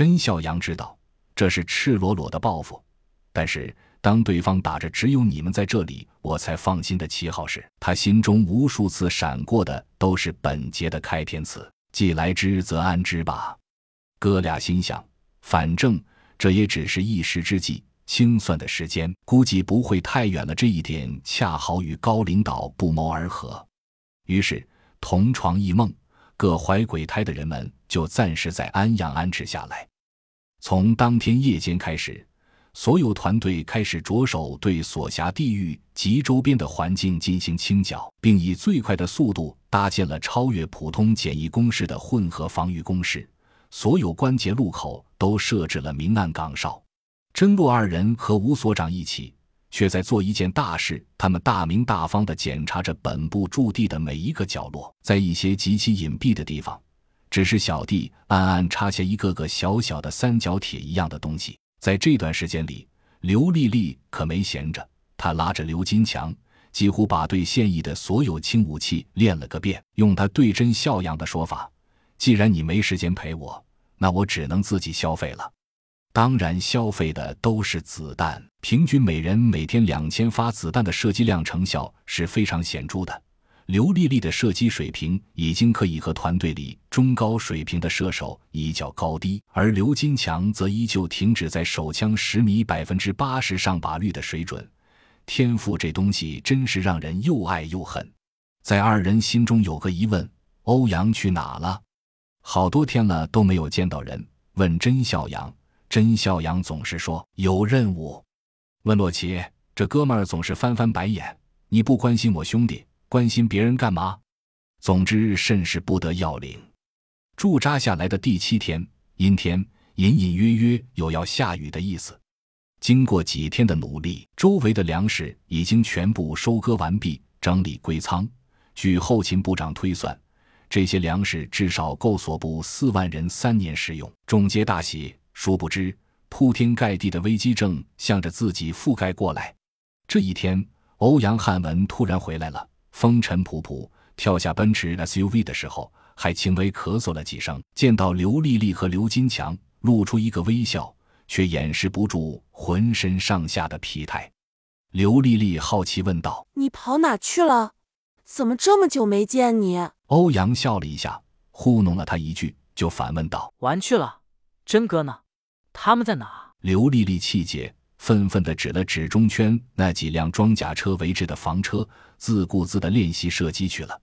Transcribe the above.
甄孝阳知道这是赤裸裸的报复，但是当对方打着只有你们在这里我才放心的旗号时，他心中无数次闪过的都是本节的开篇词：“既来之，则安之吧。”哥俩心想，反正这也只是一时之计，清算的时间估计不会太远了。这一点恰好与高领导不谋而合，于是同床异梦、各怀鬼胎的人们就暂时在安阳安置下来。从当天夜间开始，所有团队开始着手对所辖地域及周边的环境进行清剿，并以最快的速度搭建了超越普通简易工事的混合防御工事。所有关节路口都设置了明暗岗哨。甄洛二人和吴所长一起，却在做一件大事。他们大明大方地检查着本部驻地的每一个角落，在一些极其隐蔽的地方，只是小弟暗暗插下一个个小小的三角铁一样的东西。在这段时间里，刘丽丽可没闲着，她拉着刘金强，几乎把对现役的所有轻武器练了个遍。用他对真笑样的说法。既然你没时间陪我，那我只能自己消费了。当然，消费的都是子弹，平均每人每天两千发子弹的射击量，成效是非常显著的。刘丽丽的射击水平已经可以和团队里中高水平的射手一较高低，而刘金强则依旧停止在手枪十米百分之八十上靶率的水准。天赋这东西真是让人又爱又恨。在二人心中有个疑问：欧阳去哪了？好多天了都没有见到人，问甄孝阳，甄孝阳总是说有任务。问洛奇，这哥们儿总是翻翻白眼。你不关心我兄弟，关心别人干嘛？总之甚是不得要领。驻扎下来的第七天，阴天，隐隐约约有要下雨的意思。经过几天的努力，周围的粮食已经全部收割完毕，整理归仓。据后勤部长推算。这些粮食至少够所部四万人三年食用，众皆大喜。殊不知，铺天盖地的危机正向着自己覆盖过来。这一天，欧阳汉文突然回来了，风尘仆仆跳下奔驰 SUV 的时候，还轻微咳嗽了几声。见到刘丽丽和刘金强，露出一个微笑，却掩饰不住浑身上下的疲态。刘丽丽好奇问道：“你跑哪去了？怎么这么久没见你？”欧阳笑了一下，糊弄了他一句，就反问道：“玩去了，真哥呢？他们在哪？”刘丽丽气结，愤愤地指了指中圈那几辆装甲车围着的房车，自顾自地练习射击去了。